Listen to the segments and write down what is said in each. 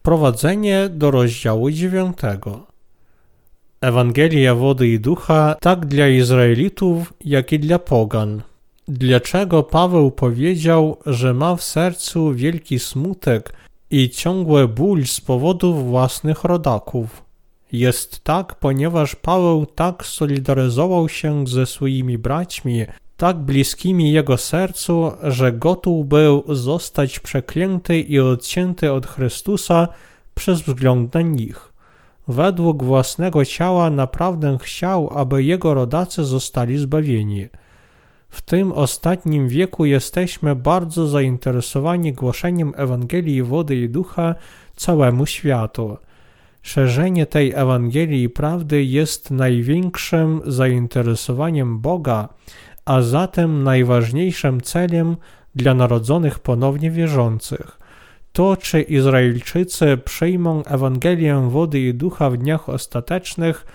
Wprowadzenie do rozdziału 9. Ewangelia wody i ducha tak dla Izraelitów, jak i dla pogan. Dlaczego Paweł powiedział, że ma w sercu wielki smutek i ciągły ból z powodu własnych rodaków? Jest tak, ponieważ Paweł tak solidaryzował się ze swoimi braćmi, tak bliskimi jego sercu, że gotów był zostać przeklęty i odcięty od Chrystusa przez wzgląd na nich. Według własnego ciała naprawdę chciał, aby jego rodacy zostali zbawieni. W tym ostatnim wieku jesteśmy bardzo zainteresowani głoszeniem Ewangelii wody i ducha całemu światu. Szerzenie tej Ewangelii i prawdy jest największym zainteresowaniem Boga, a zatem najważniejszym celem dla narodzonych ponownie wierzących. To, czy Izraelczycy przyjmą Ewangelię wody i ducha w dniach ostatecznych,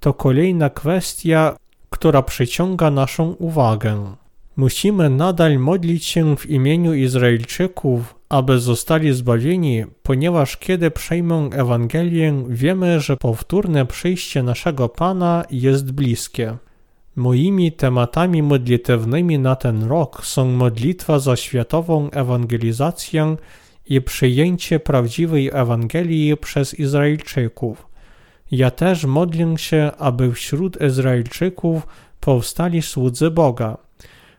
to kolejna kwestia, która przyciąga naszą uwagę. Musimy nadal modlić się w imieniu Izraelczyków, aby zostali zbawieni, ponieważ kiedy przejmą Ewangelię, wiemy, że powtórne przyjście naszego Pana jest bliskie. Moimi tematami modlitewnymi na ten rok są modlitwa za światową ewangelizację i przyjęcie prawdziwej Ewangelii przez Izraelczyków. Ja też modlę się, aby wśród Izraelczyków powstali słudzy Boga.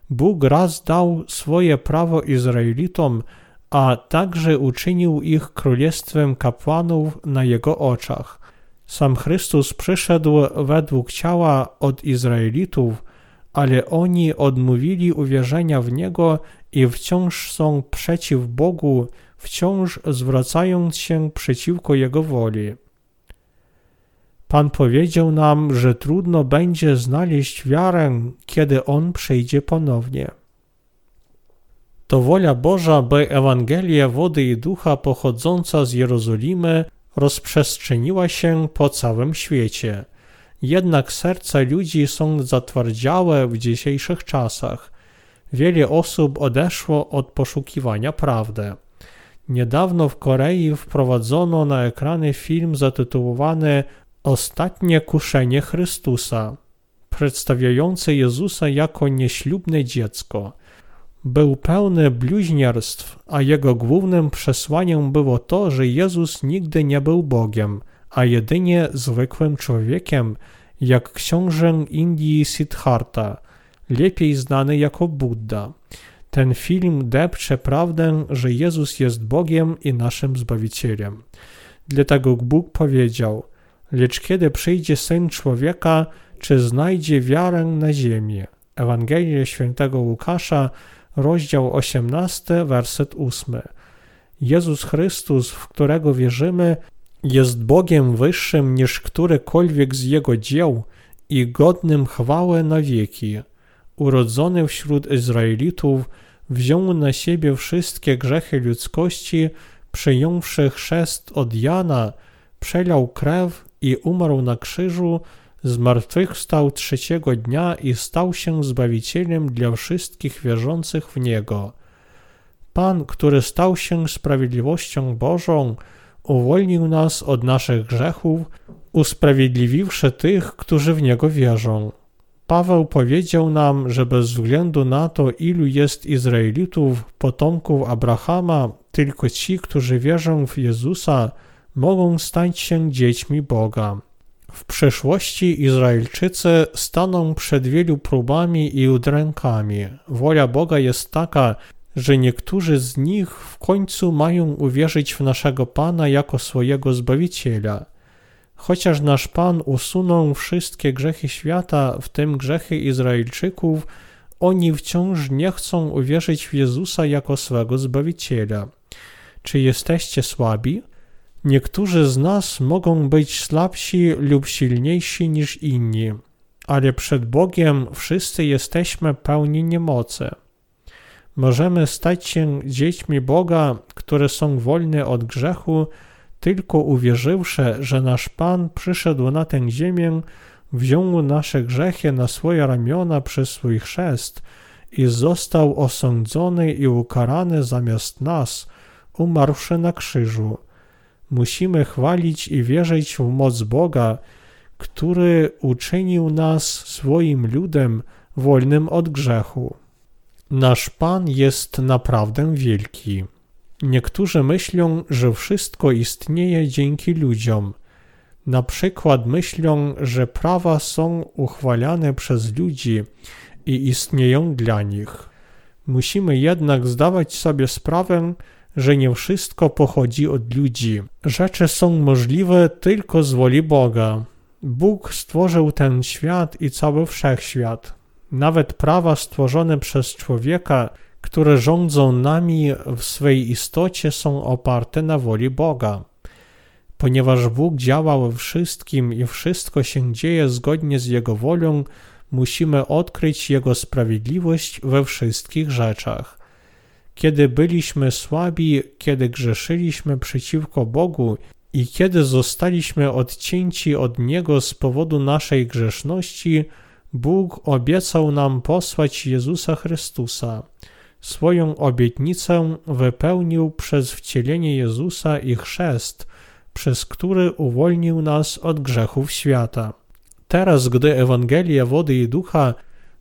Bóg raz dał swoje prawo Izraelitom, a także uczynił ich królestwem kapłanów na jego oczach. Sam Chrystus przyszedł według ciała od Izraelitów, ale oni odmówili uwierzenia w Niego i wciąż są przeciw Bogu, wciąż zwracając się przeciwko Jego woli. Pan powiedział nam, że trudno będzie znaleźć wiarę, kiedy On przyjdzie ponownie. To wola Boża, by Ewangelia wody i ducha pochodząca z Jerozolimy rozprzestrzeniła się po całym świecie. Jednak serca ludzi są zatwardziałe w dzisiejszych czasach. Wiele osób odeszło od poszukiwania prawdy. Niedawno w Korei wprowadzono na ekrany film zatytułowany Ostatnie kuszenie Chrystusa, przedstawiający Jezusa jako nieślubne dziecko. Był pełny bluźnierstw, a jego głównym przesłaniem było to, że Jezus nigdy nie był Bogiem, a jedynie zwykłym człowiekiem, jak książę Indii Siddhartha, lepiej znany jako Buddha. Ten film depcze prawdę, że Jezus jest Bogiem i naszym Zbawicielem. Dlatego Bóg powiedział, lecz kiedy przyjdzie Syn Człowieka, czy znajdzie wiarę na ziemi? Ewangelia świętego Łukasza, rozdział 18, werset 8. Jezus Chrystus, w którego wierzymy, jest Bogiem wyższym niż którekolwiek z Jego dzieł i godnym chwały na wieki. Urodzony wśród Izraelitów, wziął na siebie wszystkie grzechy ludzkości, przyjąwszy chrzest od Jana, przelał krew i umarł na krzyżu, zmartwychwstał trzeciego dnia i stał się Zbawicielem dla wszystkich wierzących w Niego. Pan, który stał się sprawiedliwością Bożą, uwolnił nas od naszych grzechów, usprawiedliwiwszy tych, którzy w Niego wierzą. Paweł powiedział nam, że bez względu na to, ilu jest Izraelitów, potomków Abrahama, tylko ci, którzy wierzą w Jezusa, mogą stać się dziećmi Boga. W przyszłości Izraelczycy staną przed wielu próbami i udrękami. Wola Boga jest taka, że niektórzy z nich w końcu mają uwierzyć w naszego Pana jako swojego Zbawiciela. Chociaż nasz Pan usunął wszystkie grzechy świata, w tym grzechy Izraelczyków, oni wciąż nie chcą uwierzyć w Jezusa jako swego Zbawiciela. Czy jesteście słabi? Niektórzy z nas mogą być słabsi lub silniejsi niż inni, ale przed Bogiem wszyscy jesteśmy pełni niemocy. Możemy stać się dziećmi Boga, które są wolne od grzechu, tylko uwierzywszy, że nasz Pan przyszedł na tę ziemię, wziął nasze grzechy na swoje ramiona przez swój chrzest i został osądzony i ukarany zamiast nas, umarłszy na krzyżu. Musimy chwalić i wierzyć w moc Boga, który uczynił nas swoim ludem wolnym od grzechu. Nasz Pan jest naprawdę wielki. Niektórzy myślą, że wszystko istnieje dzięki ludziom. Na przykład myślą, że prawa są uchwalane przez ludzi i istnieją dla nich. Musimy jednak zdawać sobie sprawę, że nie wszystko pochodzi od ludzi. Rzeczy są możliwe tylko z woli Boga. Bóg stworzył ten świat i cały wszechświat. Nawet prawa stworzone przez człowieka, które rządzą nami w swej istocie, są oparte na woli Boga. Ponieważ Bóg działa we wszystkim i wszystko się dzieje zgodnie z Jego wolą, musimy odkryć Jego sprawiedliwość we wszystkich rzeczach. Kiedy byliśmy słabi, kiedy grzeszyliśmy przeciwko Bogu i kiedy zostaliśmy odcięci od Niego z powodu naszej grzeszności, Bóg obiecał nam posłać Jezusa Chrystusa. Swoją obietnicę wypełnił przez wcielenie Jezusa i chrzest, przez który uwolnił nas od grzechów świata. Teraz, gdy Ewangelia wody i ducha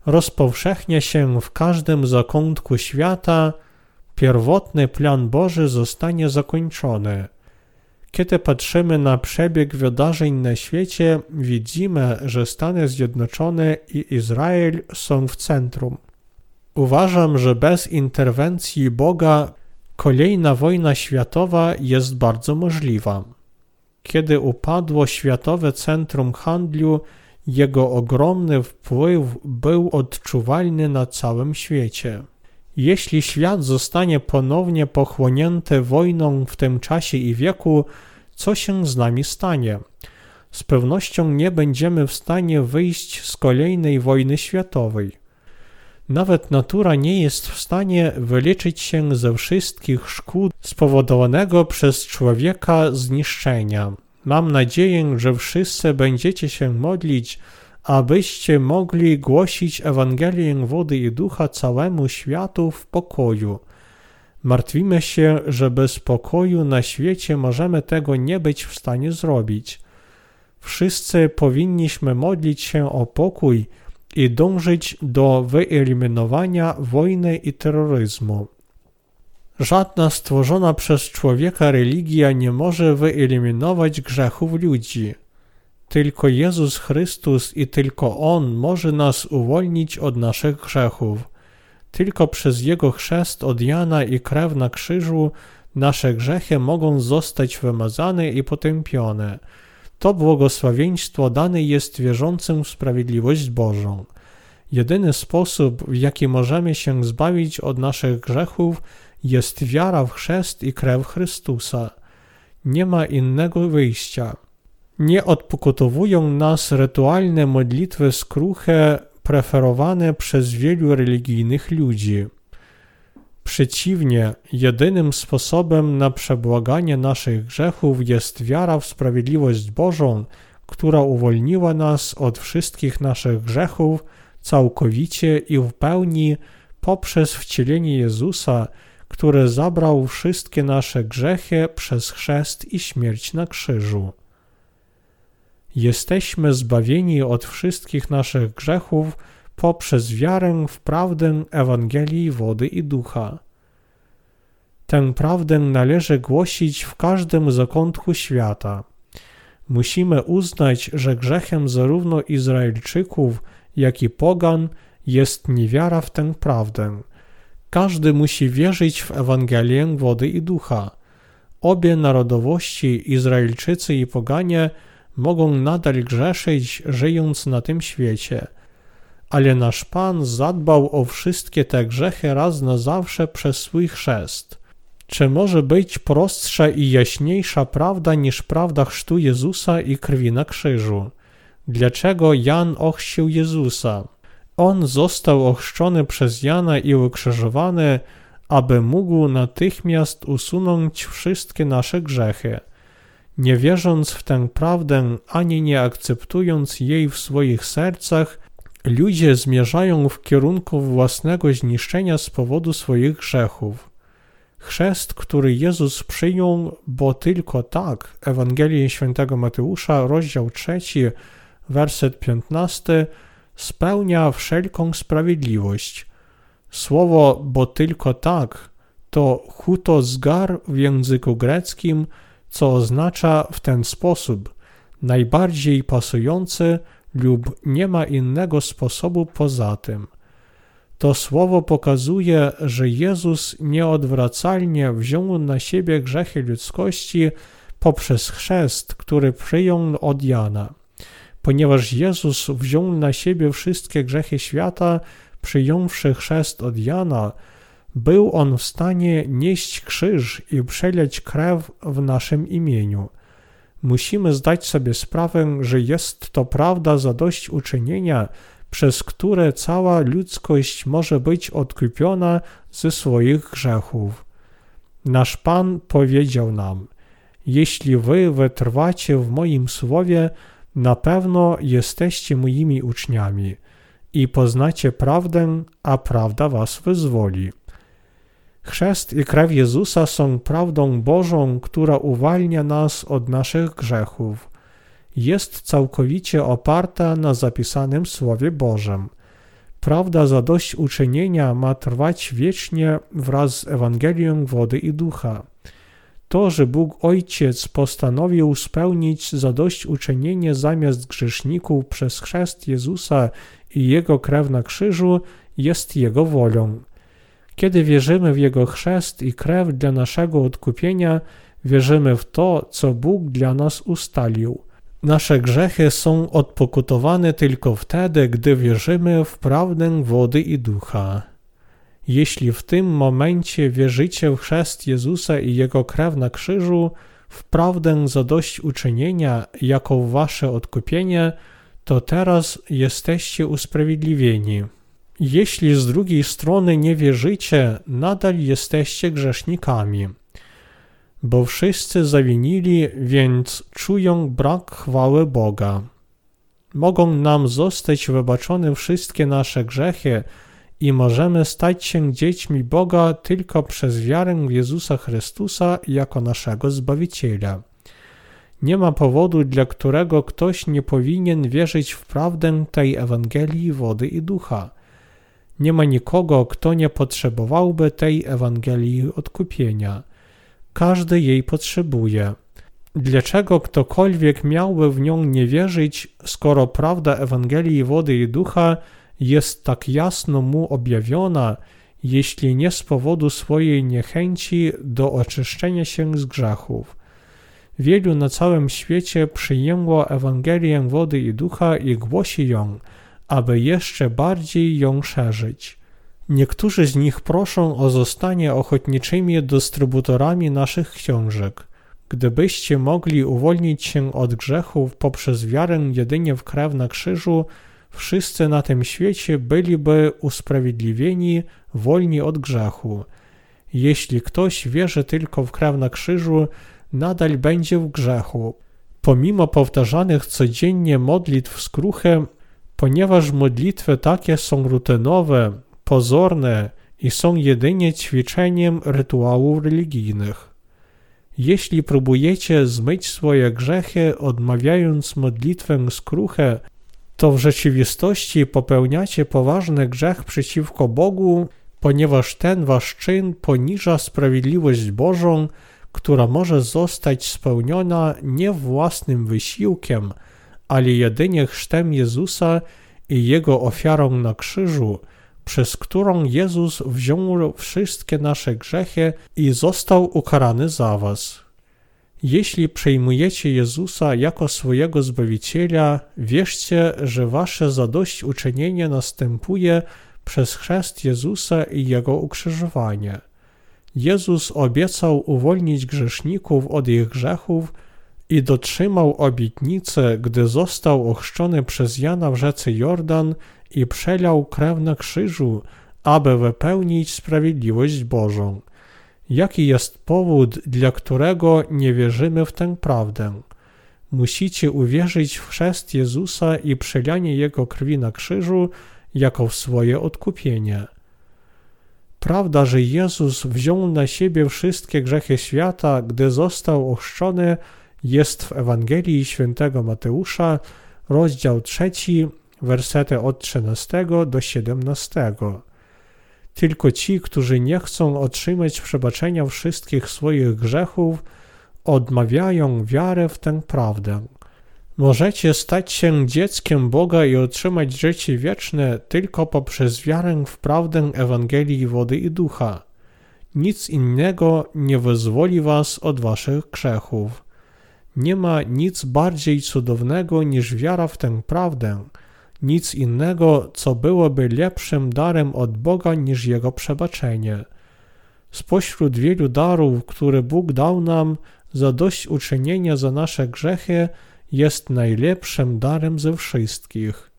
rozpowszechnia się w każdym zakątku świata, pierwotny plan Boży zostanie zakończony. Kiedy patrzymy na przebieg wydarzeń na świecie, widzimy, że Stany Zjednoczone i Izrael są w centrum. Uważam, że bez interwencji Boga kolejna wojna światowa jest bardzo możliwa. Kiedy upadło światowe centrum handlu, jego ogromny wpływ był odczuwalny na całym świecie. Jeśli świat zostanie ponownie pochłonięty wojną w tym czasie i wieku, co się z nami stanie? Z pewnością nie będziemy w stanie wyjść z kolejnej wojny światowej. Nawet natura nie jest w stanie wyliczyć się ze wszystkich szkód spowodowanego przez człowieka zniszczenia. Mam nadzieję, że wszyscy będziecie się modlić, abyście mogli głosić Ewangelię wody i ducha całemu światu w pokoju. Martwimy się, że bez pokoju na świecie możemy tego nie być w stanie zrobić. Wszyscy powinniśmy modlić się o pokój i dążyć do wyeliminowania wojny i terroryzmu. Żadna stworzona przez człowieka religia nie może wyeliminować grzechów ludzi. Tylko Jezus Chrystus i tylko On może nas uwolnić od naszych grzechów. Tylko przez Jego chrzest od Jana i krew na krzyżu nasze grzechy mogą zostać wymazane i potępione. To błogosławieństwo dane jest wierzącym w sprawiedliwość Bożą. Jedyny sposób, w jaki możemy się zbawić od naszych grzechów, jest wiara w chrzest i krew Chrystusa. Nie ma innego wyjścia. Nie odpokutowują nas rytualne modlitwy skruche preferowane przez wielu religijnych ludzi. Przeciwnie, jedynym sposobem na przebłaganie naszych grzechów jest wiara w sprawiedliwość Bożą, która uwolniła nas od wszystkich naszych grzechów całkowicie i w pełni poprzez wcielenie Jezusa, który zabrał wszystkie nasze grzechy przez chrzest i śmierć na krzyżu. Jesteśmy zbawieni od wszystkich naszych grzechów poprzez wiarę w prawdę Ewangelii wody i ducha. Tę prawdę należy głosić w każdym zakątku świata. Musimy uznać, że grzechem zarówno Izraelczyków, jak i pogan jest niewiara w tę prawdę. Każdy musi wierzyć w Ewangelię wody i ducha. Obie narodowości, Izraelczycy i poganie, mogą nadal grzeszyć, żyjąc na tym świecie. Ale nasz Pan zadbał o wszystkie te grzechy raz na zawsze przez swój chrzest. Czy może być prostsza i jaśniejsza prawda niż prawda chrztu Jezusa i krwi na krzyżu? Dlaczego Jan ochrzcił Jezusa? On został ochrzczony przez Jana i ukrzyżowany, aby mógł natychmiast usunąć wszystkie nasze grzechy. Nie wierząc w tę prawdę ani nie akceptując jej w swoich sercach, ludzie zmierzają w kierunku własnego zniszczenia z powodu swoich grzechów. Chrzest, który Jezus przyjął, bo tylko tak, Ewangelii Świętego Mateusza, rozdział 3, werset 15, spełnia wszelką sprawiedliwość. Słowo bo tylko tak to huto zgar w języku greckim, co oznacza w ten sposób najbardziej pasujący lub nie ma innego sposobu poza tym. To słowo pokazuje, że Jezus nieodwracalnie wziął na siebie grzechy ludzkości poprzez chrzest, który przyjął od Jana. Ponieważ Jezus wziął na siebie wszystkie grzechy świata, przyjąwszy chrzest od Jana, był on w stanie nieść krzyż i przeleć krew w naszym imieniu. Musimy zdać sobie sprawę, że jest to prawda zadośćuczynienia, przez które cała ludzkość może być odkupiona ze swoich grzechów. Nasz Pan powiedział nam: Jeśli wy wytrwacie w moim słowie, na pewno jesteście moimi uczniami i poznacie prawdę, a prawda was wyzwoli. Chrzest i krew Jezusa są prawdą Bożą, która uwalnia nas od naszych grzechów. Jest całkowicie oparta na zapisanym Słowie Bożym. Prawda zadośćuczynienia ma trwać wiecznie wraz z Ewangelią wody i ducha. To, że Bóg Ojciec postanowił spełnić zadośćuczynienie zamiast grzeszników przez chrzest Jezusa i Jego krew na krzyżu, jest Jego wolą. Kiedy wierzymy w Jego chrzest i krew dla naszego odkupienia, wierzymy w to, co Bóg dla nas ustalił. Nasze grzechy są odpokutowane tylko wtedy, gdy wierzymy w prawdę wody i ducha. Jeśli w tym momencie wierzycie w chrzest Jezusa i Jego krew na krzyżu, w prawdę zadośćuczynienia jako wasze odkupienie, to teraz jesteście usprawiedliwieni. Jeśli z drugiej strony nie wierzycie, nadal jesteście grzesznikami. Bo wszyscy zawinili, więc czują brak chwały Boga. Mogą nam zostać wybaczone wszystkie nasze grzechy i możemy stać się dziećmi Boga tylko przez wiarę w Jezusa Chrystusa jako naszego Zbawiciela. Nie ma powodu, dla którego ktoś nie powinien wierzyć w prawdę tej Ewangelii wody i ducha. Nie ma nikogo, kto nie potrzebowałby tej Ewangelii odkupienia. Każdy jej potrzebuje. Dlaczego ktokolwiek miałby w nią nie wierzyć, skoro prawda Ewangelii wody i ducha jest tak jasno mu objawiona, jeśli nie z powodu swojej niechęci do oczyszczenia się z grzechów? Wielu na całym świecie przyjęło Ewangelię wody i ducha i głosi ją, aby jeszcze bardziej ją szerzyć. Niektórzy z nich proszą o zostanie ochotniczymi dystrybutorami naszych książek. Gdybyście mogli uwolnić się od grzechów poprzez wiarę jedynie w krew na krzyżu, wszyscy na tym świecie byliby usprawiedliwieni, wolni od grzechu. Jeśli ktoś wierzy tylko w krew na krzyżu, nadal będzie w grzechu. Pomimo powtarzanych codziennie modlitw skruchem, ponieważ modlitwy takie są rutynowe, pozorne i są jedynie ćwiczeniem rytuałów religijnych. Jeśli próbujecie zmyć swoje grzechy, odmawiając modlitwę skruchę, to w rzeczywistości popełniacie poważny grzech przeciwko Bogu, ponieważ ten wasz czyn poniża sprawiedliwość Bożą, która może zostać spełniona nie własnym wysiłkiem, ale jedynie chrztem Jezusa i Jego ofiarą na krzyżu, przez którą Jezus wziął wszystkie nasze grzechy i został ukarany za was. Jeśli przyjmujecie Jezusa jako swojego Zbawiciela, wierzcie, że wasze zadośćuczynienie następuje przez chrzest Jezusa i Jego ukrzyżowanie. Jezus obiecał uwolnić grzeszników od ich grzechów i dotrzymał obietnicy, gdy został ochrzczony przez Jana w rzece Jordan i przelał krew na krzyżu, aby wypełnić sprawiedliwość Bożą. Jaki jest powód, dla którego nie wierzymy w tę prawdę? Musicie uwierzyć w chrzest Jezusa i przelanie Jego krwi na krzyżu jako w swoje odkupienie. Prawda, że Jezus wziął na siebie wszystkie grzechy świata, gdy został ochrzczony, jest w Ewangelii świętego Mateusza, rozdział 3, wersety od 13 do 17. Tylko ci, którzy nie chcą otrzymać przebaczenia wszystkich swoich grzechów, odmawiają wiarę w tę prawdę. Możecie stać się dzieckiem Boga i otrzymać życie wieczne tylko poprzez wiarę w prawdę Ewangelii wody i ducha. Nic innego nie wyzwoli was od waszych grzechów. Nie ma nic bardziej cudownego niż wiara w tę prawdę, nic innego, co byłoby lepszym darem od Boga niż Jego przebaczenie. Spośród wielu darów, które Bóg dał nam za dość uczynienia za nasze grzechy, jest najlepszym darem ze wszystkich.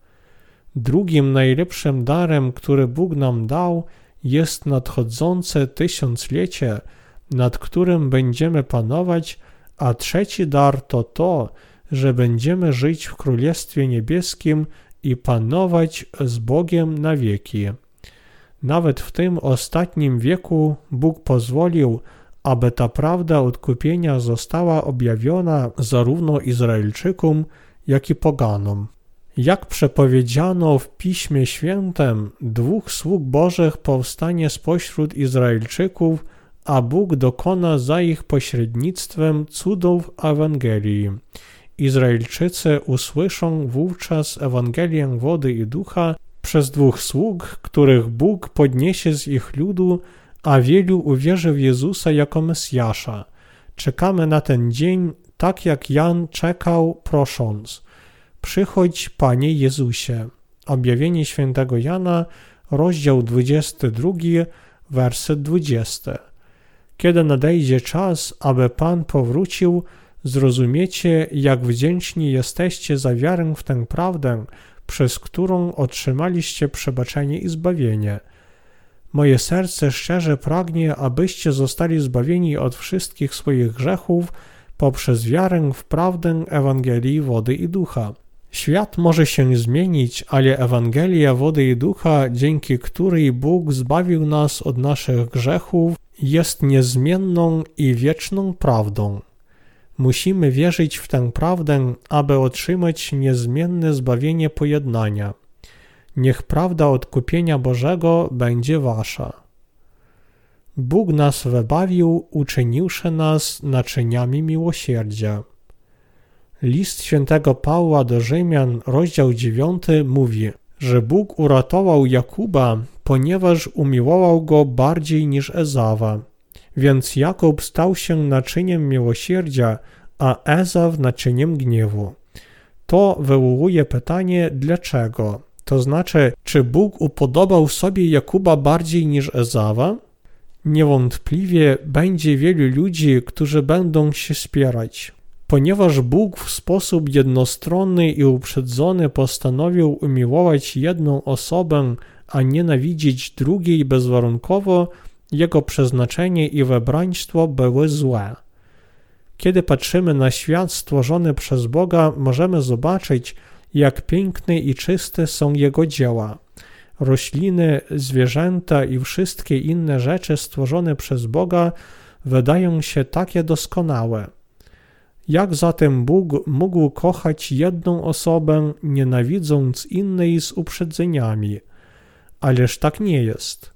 Drugim najlepszym darem, który Bóg nam dał, jest nadchodzące tysiąclecie, nad którym będziemy panować, a trzeci dar to to, że będziemy żyć w Królestwie Niebieskim i panować z Bogiem na wieki. Nawet w tym ostatnim wieku Bóg pozwolił, aby ta prawda odkupienia została objawiona zarówno Izraelczykom, jak i poganom. Jak przepowiedziano w Piśmie Świętym, dwóch sług Bożych powstanie spośród Izraelczyków, a Bóg dokona za ich pośrednictwem cudów Ewangelii. Izraelczycy usłyszą wówczas Ewangelię wody i ducha przez dwóch sług, których Bóg podniesie z ich ludu, a wielu uwierzy w Jezusa jako Mesjasza. Czekamy na ten dzień, tak jak Jan czekał, prosząc: Przychodź, Panie Jezusie. Objawienie świętego Jana, rozdział 22, werset 20. Kiedy nadejdzie czas, aby Pan powrócił, zrozumiecie, jak wdzięczni jesteście za wiarę w tę prawdę, przez którą otrzymaliście przebaczenie i zbawienie. Moje serce szczerze pragnie, abyście zostali zbawieni od wszystkich swoich grzechów poprzez wiarę w prawdę Ewangelii wody i ducha. Świat może się zmienić, ale Ewangelia wody i ducha, dzięki której Bóg zbawił nas od naszych grzechów, jest niezmienną i wieczną prawdą. Musimy wierzyć w tę prawdę, aby otrzymać niezmienne zbawienie pojednania. Niech prawda odkupienia Bożego będzie wasza. Bóg nas wybawił, uczyniwszy nas naczyniami miłosierdzia. List świętego Pawła do Rzymian, rozdział 9 mówi, że Bóg uratował Jakuba, ponieważ umiłował go bardziej niż Ezawa więc Jakub stał się naczyniem miłosierdzia, a Ezaw naczyniem gniewu. To wywołuje pytanie dlaczego? To znaczy, czy Bóg upodobał sobie Jakuba bardziej niż Ezawa? Niewątpliwie będzie wielu ludzi, którzy będą się spierać. Ponieważ Bóg w sposób jednostronny i uprzedzony postanowił umiłować jedną osobę, a nienawidzić drugiej bezwarunkowo, jego przeznaczenie i wybraństwo były złe. Kiedy patrzymy na świat stworzony przez Boga, możemy zobaczyć, jak piękne i czyste są Jego dzieła. Rośliny, zwierzęta i wszystkie inne rzeczy stworzone przez Boga wydają się takie doskonałe. Jak zatem Bóg mógł kochać jedną osobę, nienawidząc innej z uprzedzeniami? Ależ tak nie jest.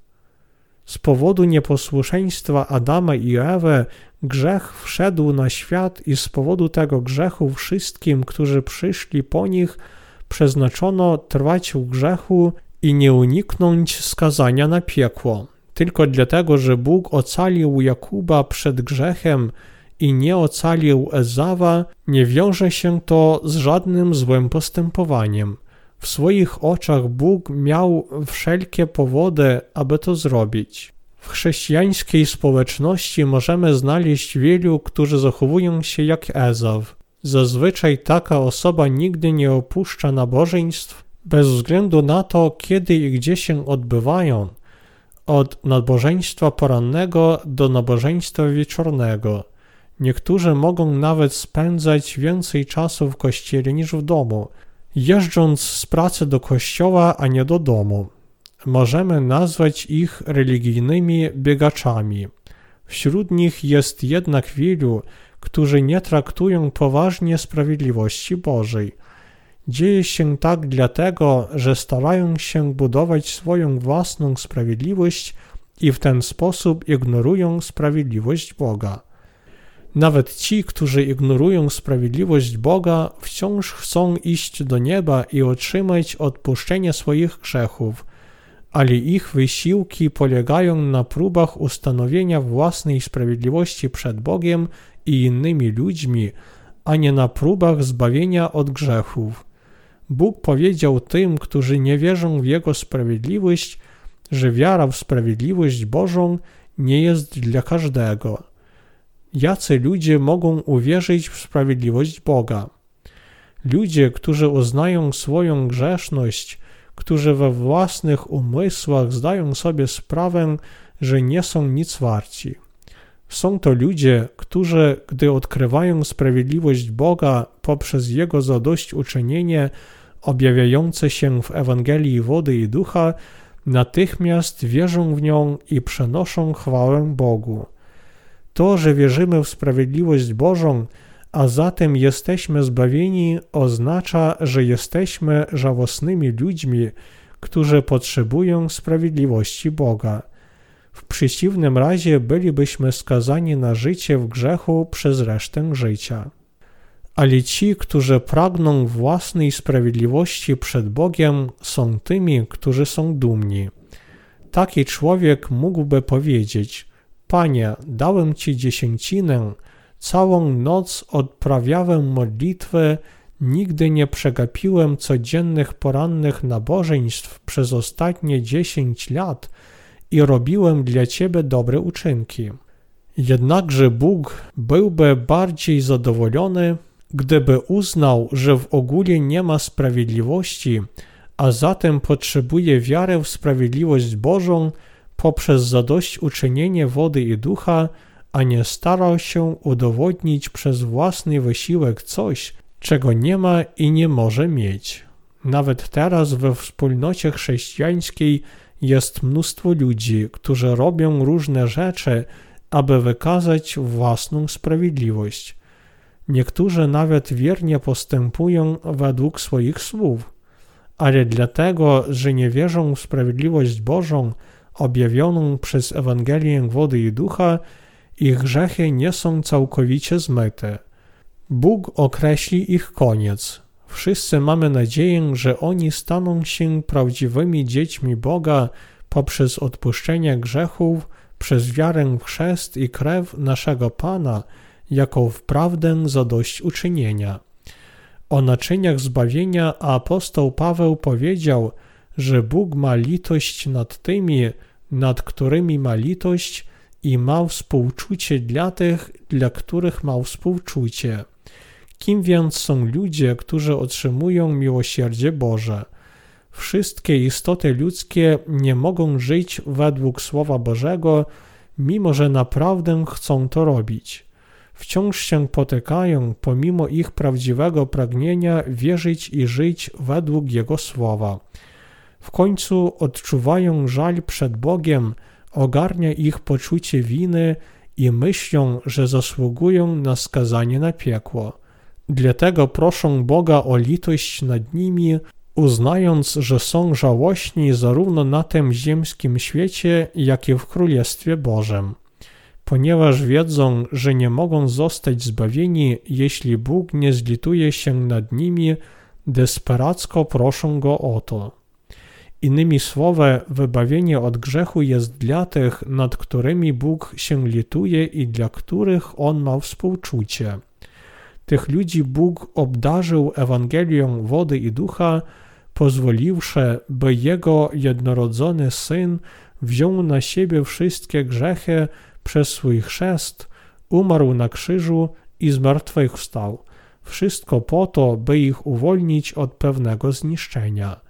Z powodu nieposłuszeństwa Adama i Ewy grzech wszedł na świat i z powodu tego grzechu wszystkim, którzy przyszli po nich, przeznaczono trwać w grzechu i nie uniknąć skazania na piekło. Tylko dlatego, że Bóg ocalił Jakuba przed grzechem i nie ocalił Ezawa, nie wiąże się to z żadnym złym postępowaniem. W swoich oczach Bóg miał wszelkie powody, aby to zrobić. W chrześcijańskiej społeczności możemy znaleźć wielu, którzy zachowują się jak Ezaw. Zazwyczaj taka osoba nigdy nie opuszcza nabożeństw, bez względu na to, kiedy i gdzie się odbywają, od nabożeństwa porannego do nabożeństwa wieczornego. Niektórzy mogą nawet spędzać więcej czasu w kościele niż w domu, jeżdżąc z pracy do kościoła, a nie do domu. możemy nazwać ich religijnymi biegaczami. Wśród nich jest jednak wielu, którzy nie traktują poważnie sprawiedliwości Bożej. Dzieje się tak dlatego, że starają się budować swoją własną sprawiedliwość i w ten sposób ignorują sprawiedliwość Boga. Nawet ci, którzy ignorują sprawiedliwość Boga, wciąż chcą iść do nieba i otrzymać odpuszczenie swoich grzechów, ale ich wysiłki polegają na próbach ustanowienia własnej sprawiedliwości przed Bogiem i innymi ludźmi, a nie na próbach zbawienia od grzechów. Bóg powiedział tym, którzy nie wierzą w Jego sprawiedliwość, że wiara w sprawiedliwość Bożą nie jest dla każdego. Jacy ludzie mogą uwierzyć w sprawiedliwość Boga? Ludzie, którzy uznają swoją grzeszność, którzy we własnych umysłach zdają sobie sprawę, że nie są nic warci. Są to ludzie, którzy, gdy odkrywają sprawiedliwość Boga poprzez Jego zadośćuczynienie objawiające się w Ewangelii wody i ducha, natychmiast wierzą w nią i przenoszą chwałę Bogu. To, że wierzymy w sprawiedliwość Bożą, a zatem jesteśmy zbawieni, oznacza, że jesteśmy żałosnymi ludźmi, którzy potrzebują sprawiedliwości Boga. W przeciwnym razie bylibyśmy skazani na życie w grzechu przez resztę życia. Ale ci, którzy pragną własnej sprawiedliwości przed Bogiem, są tymi, którzy są dumni. Taki człowiek mógłby powiedzieć: Panie, dałem Ci dziesięcinę, całą noc odprawiałem modlitwy, nigdy nie przegapiłem codziennych porannych nabożeństw przez ostatnie dziesięć lat i robiłem dla Ciebie dobre uczynki. Jednakże Bóg byłby bardziej zadowolony, gdyby uznał, że w ogóle nie ma sprawiedliwości, a zatem potrzebuje wiary w sprawiedliwość Bożą poprzez zadośćuczynienie wody i ducha, a nie starał się udowodnić przez własny wysiłek coś, czego nie ma i nie może mieć. Nawet teraz we wspólnocie chrześcijańskiej jest mnóstwo ludzi, którzy robią różne rzeczy, aby wykazać własną sprawiedliwość. Niektórzy nawet wiernie postępują według swoich słów, ale dlatego, że nie wierzą w sprawiedliwość Bożą objawioną przez Ewangelię wody i ducha, ich grzechy nie są całkowicie zmyte. Bóg określi ich koniec. Wszyscy mamy nadzieję, że oni staną się prawdziwymi dziećmi Boga poprzez odpuszczenie grzechów, przez wiarę w chrzest i krew naszego Pana, jako wprawdę zadośćuczynienia. O naczyniach zbawienia apostoł Paweł powiedział, że Bóg ma litość nad tymi, nad którymi ma litość i ma współczucie dla tych, dla których ma współczucie. Kim więc są ludzie, którzy otrzymują miłosierdzie Boże? Wszystkie istoty ludzkie nie mogą żyć według Słowa Bożego, mimo że naprawdę chcą to robić. Wciąż się potykają, pomimo ich prawdziwego pragnienia wierzyć i żyć według Jego Słowa. W końcu odczuwają żal przed Bogiem, ogarnia ich poczucie winy i myślą, że zasługują na skazanie na piekło. Dlatego proszą Boga o litość nad nimi, uznając, że są żałośni zarówno na tym ziemskim świecie, jak i w Królestwie Bożym. Ponieważ wiedzą, że nie mogą zostać zbawieni, jeśli Bóg nie zlituje się nad nimi, desperacko proszą Go o to. Innymi słowy, wybawienie od grzechu jest dla tych, nad którymi Bóg się lituje i dla których On ma współczucie. Tych ludzi Bóg obdarzył Ewangelią wody i ducha, pozwoliwszy, by Jego jednorodzony Syn wziął na siebie wszystkie grzechy przez swój chrzest, umarł na krzyżu i zmartwychwstał. Wszystko po to, by ich uwolnić od pewnego zniszczenia.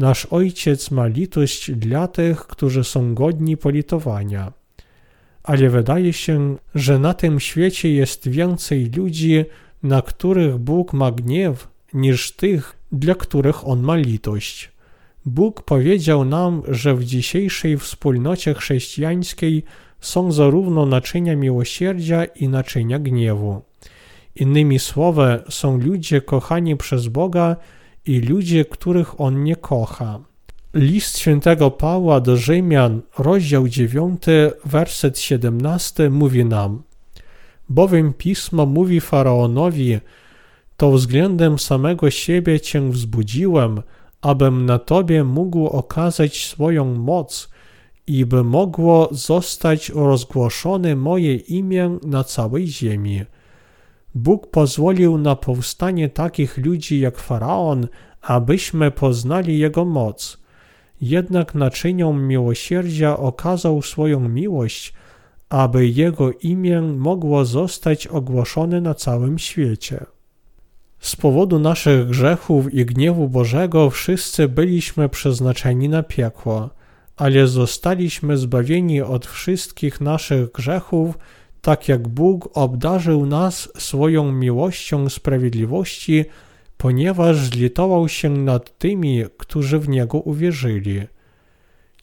Nasz Ojciec ma litość dla tych, którzy są godni politowania. Ale wydaje się, że na tym świecie jest więcej ludzi, na których Bóg ma gniew, niż tych, dla których On ma litość. Bóg powiedział nam, że w dzisiejszej wspólnocie chrześcijańskiej są zarówno naczynia miłosierdzia i naczynia gniewu. Innymi słowy, są ludzie kochani przez Boga i ludzie, których On nie kocha. List świętego Pawła do Rzymian, rozdział 9, werset 17 mówi nam Bowiem Pismo mówi Faraonowi, to względem samego siebie Cię wzbudziłem, abym na Tobie mógł okazać swoją moc i by mogło zostać rozgłoszone moje imię na całej ziemi. Bóg pozwolił na powstanie takich ludzi jak Faraon, abyśmy poznali Jego moc. Jednak naczynią miłosierdzia okazał swoją miłość, aby Jego imię mogło zostać ogłoszone na całym świecie. Z powodu naszych grzechów i gniewu Bożego wszyscy byliśmy przeznaczeni na piekło, ale zostaliśmy zbawieni od wszystkich naszych grzechów, tak jak Bóg obdarzył nas swoją miłością sprawiedliwości, ponieważ zlitował się nad tymi, którzy w Niego uwierzyli.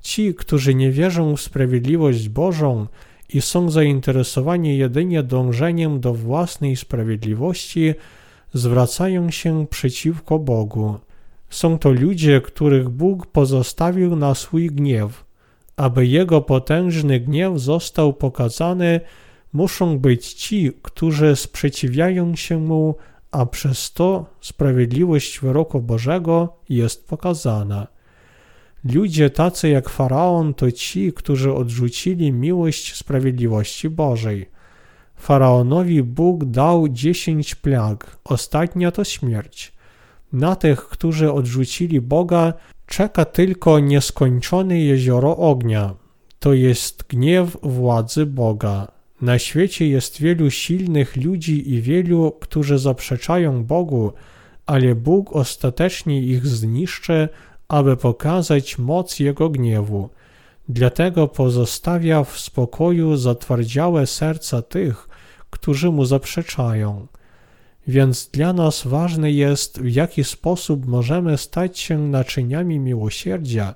Ci, którzy nie wierzą w sprawiedliwość Bożą i są zainteresowani jedynie dążeniem do własnej sprawiedliwości, zwracają się przeciwko Bogu. Są to ludzie, których Bóg pozostawił na swój gniew. Aby Jego potężny gniew został pokazany, muszą być ci, którzy sprzeciwiają się Mu, a przez to sprawiedliwość wyroku Bożego jest pokazana. Ludzie tacy jak Faraon to ci, którzy odrzucili miłość sprawiedliwości Bożej. Faraonowi Bóg dał dziesięć plag, ostatnia to śmierć. Na tych, którzy odrzucili Boga, czeka tylko nieskończone jezioro ognia. To jest gniew władzy Boga. Na świecie jest wielu silnych ludzi i wielu, którzy zaprzeczają Bogu, ale Bóg ostatecznie ich zniszczy, aby pokazać moc Jego gniewu. Dlatego pozostawia w spokoju zatwardziałe serca tych, którzy Mu zaprzeczają. Więc dla nas ważne jest, w jaki sposób możemy stać się naczyniami miłosierdzia,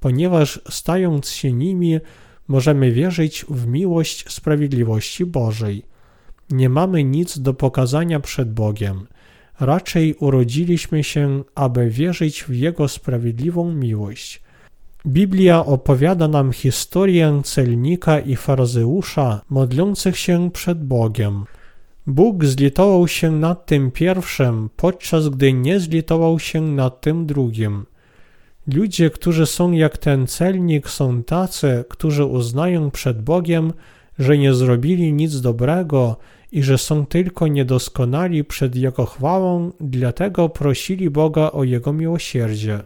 ponieważ stając się nimi, możemy wierzyć w miłość sprawiedliwości Bożej. Nie mamy nic do pokazania przed Bogiem. Raczej urodziliśmy się, aby wierzyć w Jego sprawiedliwą miłość. Biblia opowiada nam historię celnika i faryzeusza modlących się przed Bogiem. Bóg zlitował się nad tym pierwszym, podczas gdy nie zlitował się nad tym drugim. Ludzie, którzy są jak ten celnik, są tacy, którzy uznają przed Bogiem, że nie zrobili nic dobrego i że są tylko niedoskonali przed Jego chwałą, dlatego prosili Boga o Jego miłosierdzie.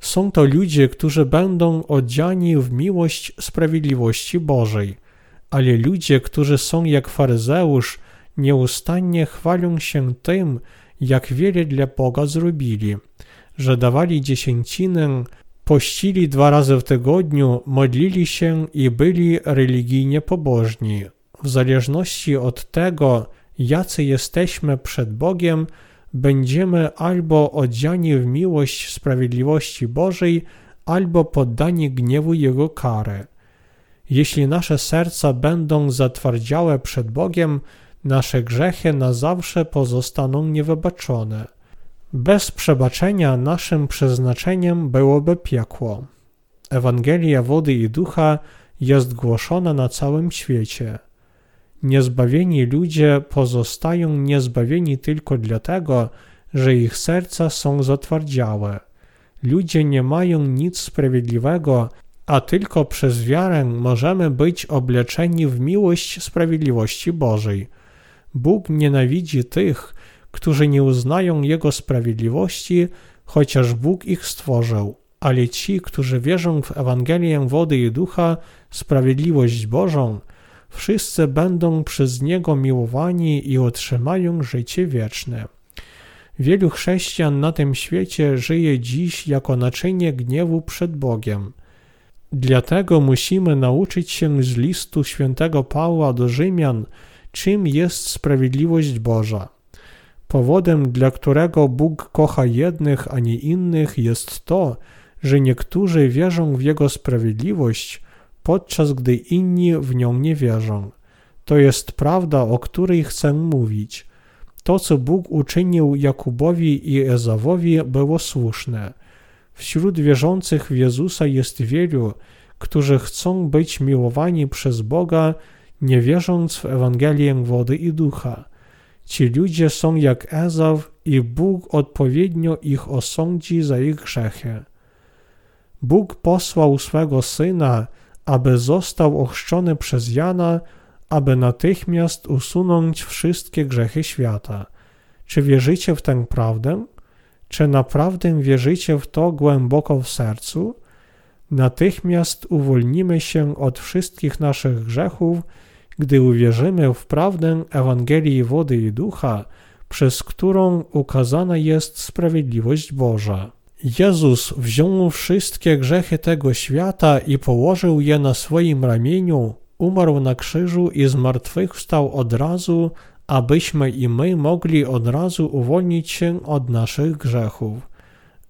Są to ludzie, którzy będą odziani w miłość sprawiedliwości Bożej, ale ludzie, którzy są jak faryzeusz, nieustannie chwalą się tym, jak wiele dla Boga zrobili, że dawali dziesięcinę, pościli dwa razy w tygodniu, modlili się i byli religijnie pobożni. W zależności od tego, jacy jesteśmy przed Bogiem, będziemy albo odziani w miłość sprawiedliwości Bożej, albo poddani gniewu Jego kary. Jeśli nasze serca będą zatwardziałe przed Bogiem, nasze grzechy na zawsze pozostaną niewybaczone. Bez przebaczenia naszym przeznaczeniem byłoby piekło. Ewangelia wody i ducha jest głoszona na całym świecie. Niezbawieni ludzie pozostają niezbawieni tylko dlatego, że ich serca są zatwardziałe. Ludzie nie mają nic sprawiedliwego, a tylko przez wiarę możemy być obleczeni w miłość sprawiedliwości Bożej. Bóg nienawidzi tych, którzy nie uznają Jego sprawiedliwości, chociaż Bóg ich stworzył, ale ci, którzy wierzą w Ewangelię wody i ducha, sprawiedliwość Bożą, wszyscy będą przez Niego miłowani i otrzymają życie wieczne. Wielu chrześcijan na tym świecie żyje dziś jako naczynie gniewu przed Bogiem. Dlatego musimy nauczyć się z listu świętego Pawła do Rzymian, czym jest sprawiedliwość Boża. Powodem, dla którego Bóg kocha jednych, a nie innych, jest to, że niektórzy wierzą w Jego sprawiedliwość, podczas gdy inni w nią nie wierzą. To jest prawda, o której chcę mówić. To, co Bóg uczynił Jakubowi i Ezawowi, było słuszne. Wśród wierzących w Jezusa jest wielu, którzy chcą być miłowani przez Boga, nie wierząc w Ewangelię wody i ducha. Ci ludzie są jak Ezaw i Bóg odpowiednio ich osądzi za ich grzechy. Bóg posłał swego Syna, aby został ochrzczony przez Jana, aby natychmiast usunąć wszystkie grzechy świata. Czy wierzycie w tę prawdę? Czy naprawdę wierzycie w to głęboko w sercu? Natychmiast uwolnimy się od wszystkich naszych grzechów, gdy uwierzymy w prawdę Ewangelii wody i ducha, przez którą ukazana jest sprawiedliwość Boża. Jezus wziął wszystkie grzechy tego świata i położył je na swoim ramieniu, umarł na krzyżu i zmartwychwstał od razu, abyśmy i my mogli od razu uwolnić się od naszych grzechów.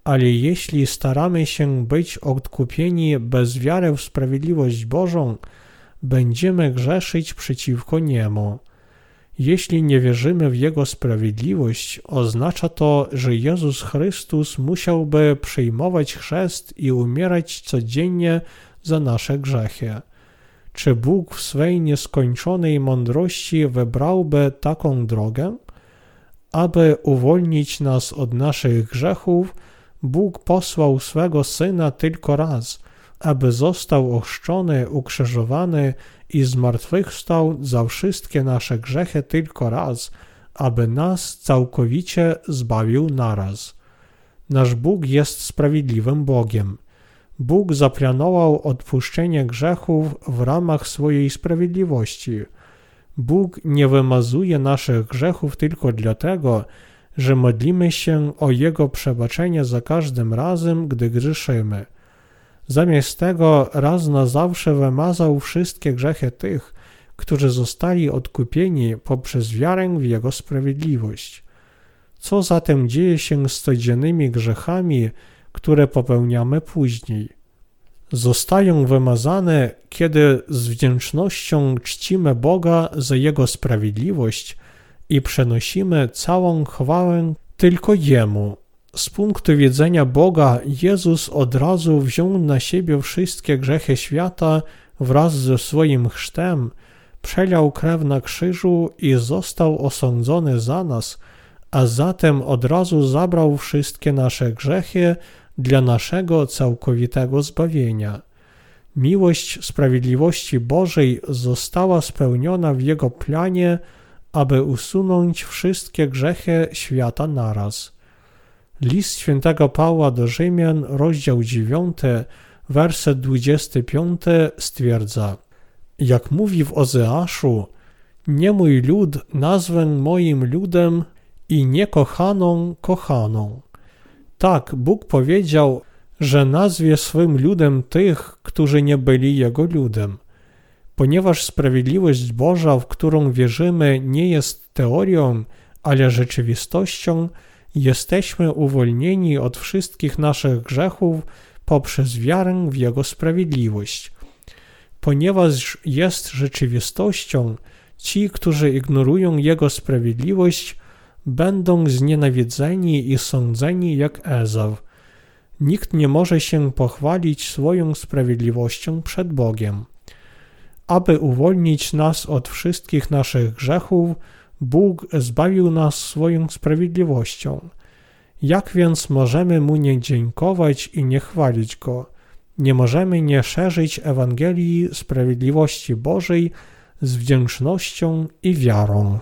Ale jeśli staramy się być odkupieni bez wiary w sprawiedliwość Bożą, będziemy grzeszyć przeciwko Niemu. Jeśli nie wierzymy w Jego sprawiedliwość, oznacza to, że Jezus Chrystus musiałby przyjmować chrzest i umierać codziennie za nasze grzechy. Czy Bóg w swej nieskończonej mądrości wybrałby taką drogę? Aby uwolnić nas od naszych grzechów, Bóg posłał swego Syna tylko raz, aby został ochrzczony, ukrzyżowany i zmartwychwstał za wszystkie nasze grzechy tylko raz, aby nas całkowicie zbawił naraz. Nasz Bóg jest sprawiedliwym Bogiem. Bóg zaplanował odpuszczenie grzechów w ramach swojej sprawiedliwości. Bóg nie wymazuje naszych grzechów tylko dlatego, że modlimy się o Jego przebaczenie za każdym razem, gdy grzeszymy. Zamiast tego raz na zawsze wymazał wszystkie grzechy tych, którzy zostali odkupieni poprzez wiarę w Jego sprawiedliwość. Co zatem dzieje się z codziennymi grzechami, które popełniamy później? Zostają wymazane, kiedy z wdzięcznością czcimy Boga za Jego sprawiedliwość i przenosimy całą chwałę tylko Jemu, z punktu widzenia Boga Jezus od razu wziął na siebie wszystkie grzechy świata wraz ze swoim chrztem, przelał krew na krzyżu i został osądzony za nas, a zatem od razu zabrał wszystkie nasze grzechy dla naszego całkowitego zbawienia. Miłość sprawiedliwości Bożej została spełniona w Jego planie, aby usunąć wszystkie grzechy świata naraz. List świętego Pawła do Rzymian, rozdział 9, werset 25 stwierdza Jak mówi w Ozeaszu, nie mój lud nazwę moim ludem i niekochaną kochaną. Tak, Bóg powiedział, że nazwie swym ludem tych, którzy nie byli Jego ludem. Ponieważ sprawiedliwość Boża, w którą wierzymy, nie jest teorią, ale rzeczywistością, jesteśmy uwolnieni od wszystkich naszych grzechów poprzez wiarę w Jego sprawiedliwość. Ponieważ jest rzeczywistością, ci, którzy ignorują Jego sprawiedliwość, będą znienawidzeni i sądzeni jak Ezaw. Nikt nie może się pochwalić swoją sprawiedliwością przed Bogiem. Aby uwolnić nas od wszystkich naszych grzechów, Bóg zbawił nas swoją sprawiedliwością. Jak więc możemy Mu nie dziękować i nie chwalić Go? Nie możemy nie szerzyć Ewangelii sprawiedliwości Bożej z wdzięcznością i wiarą.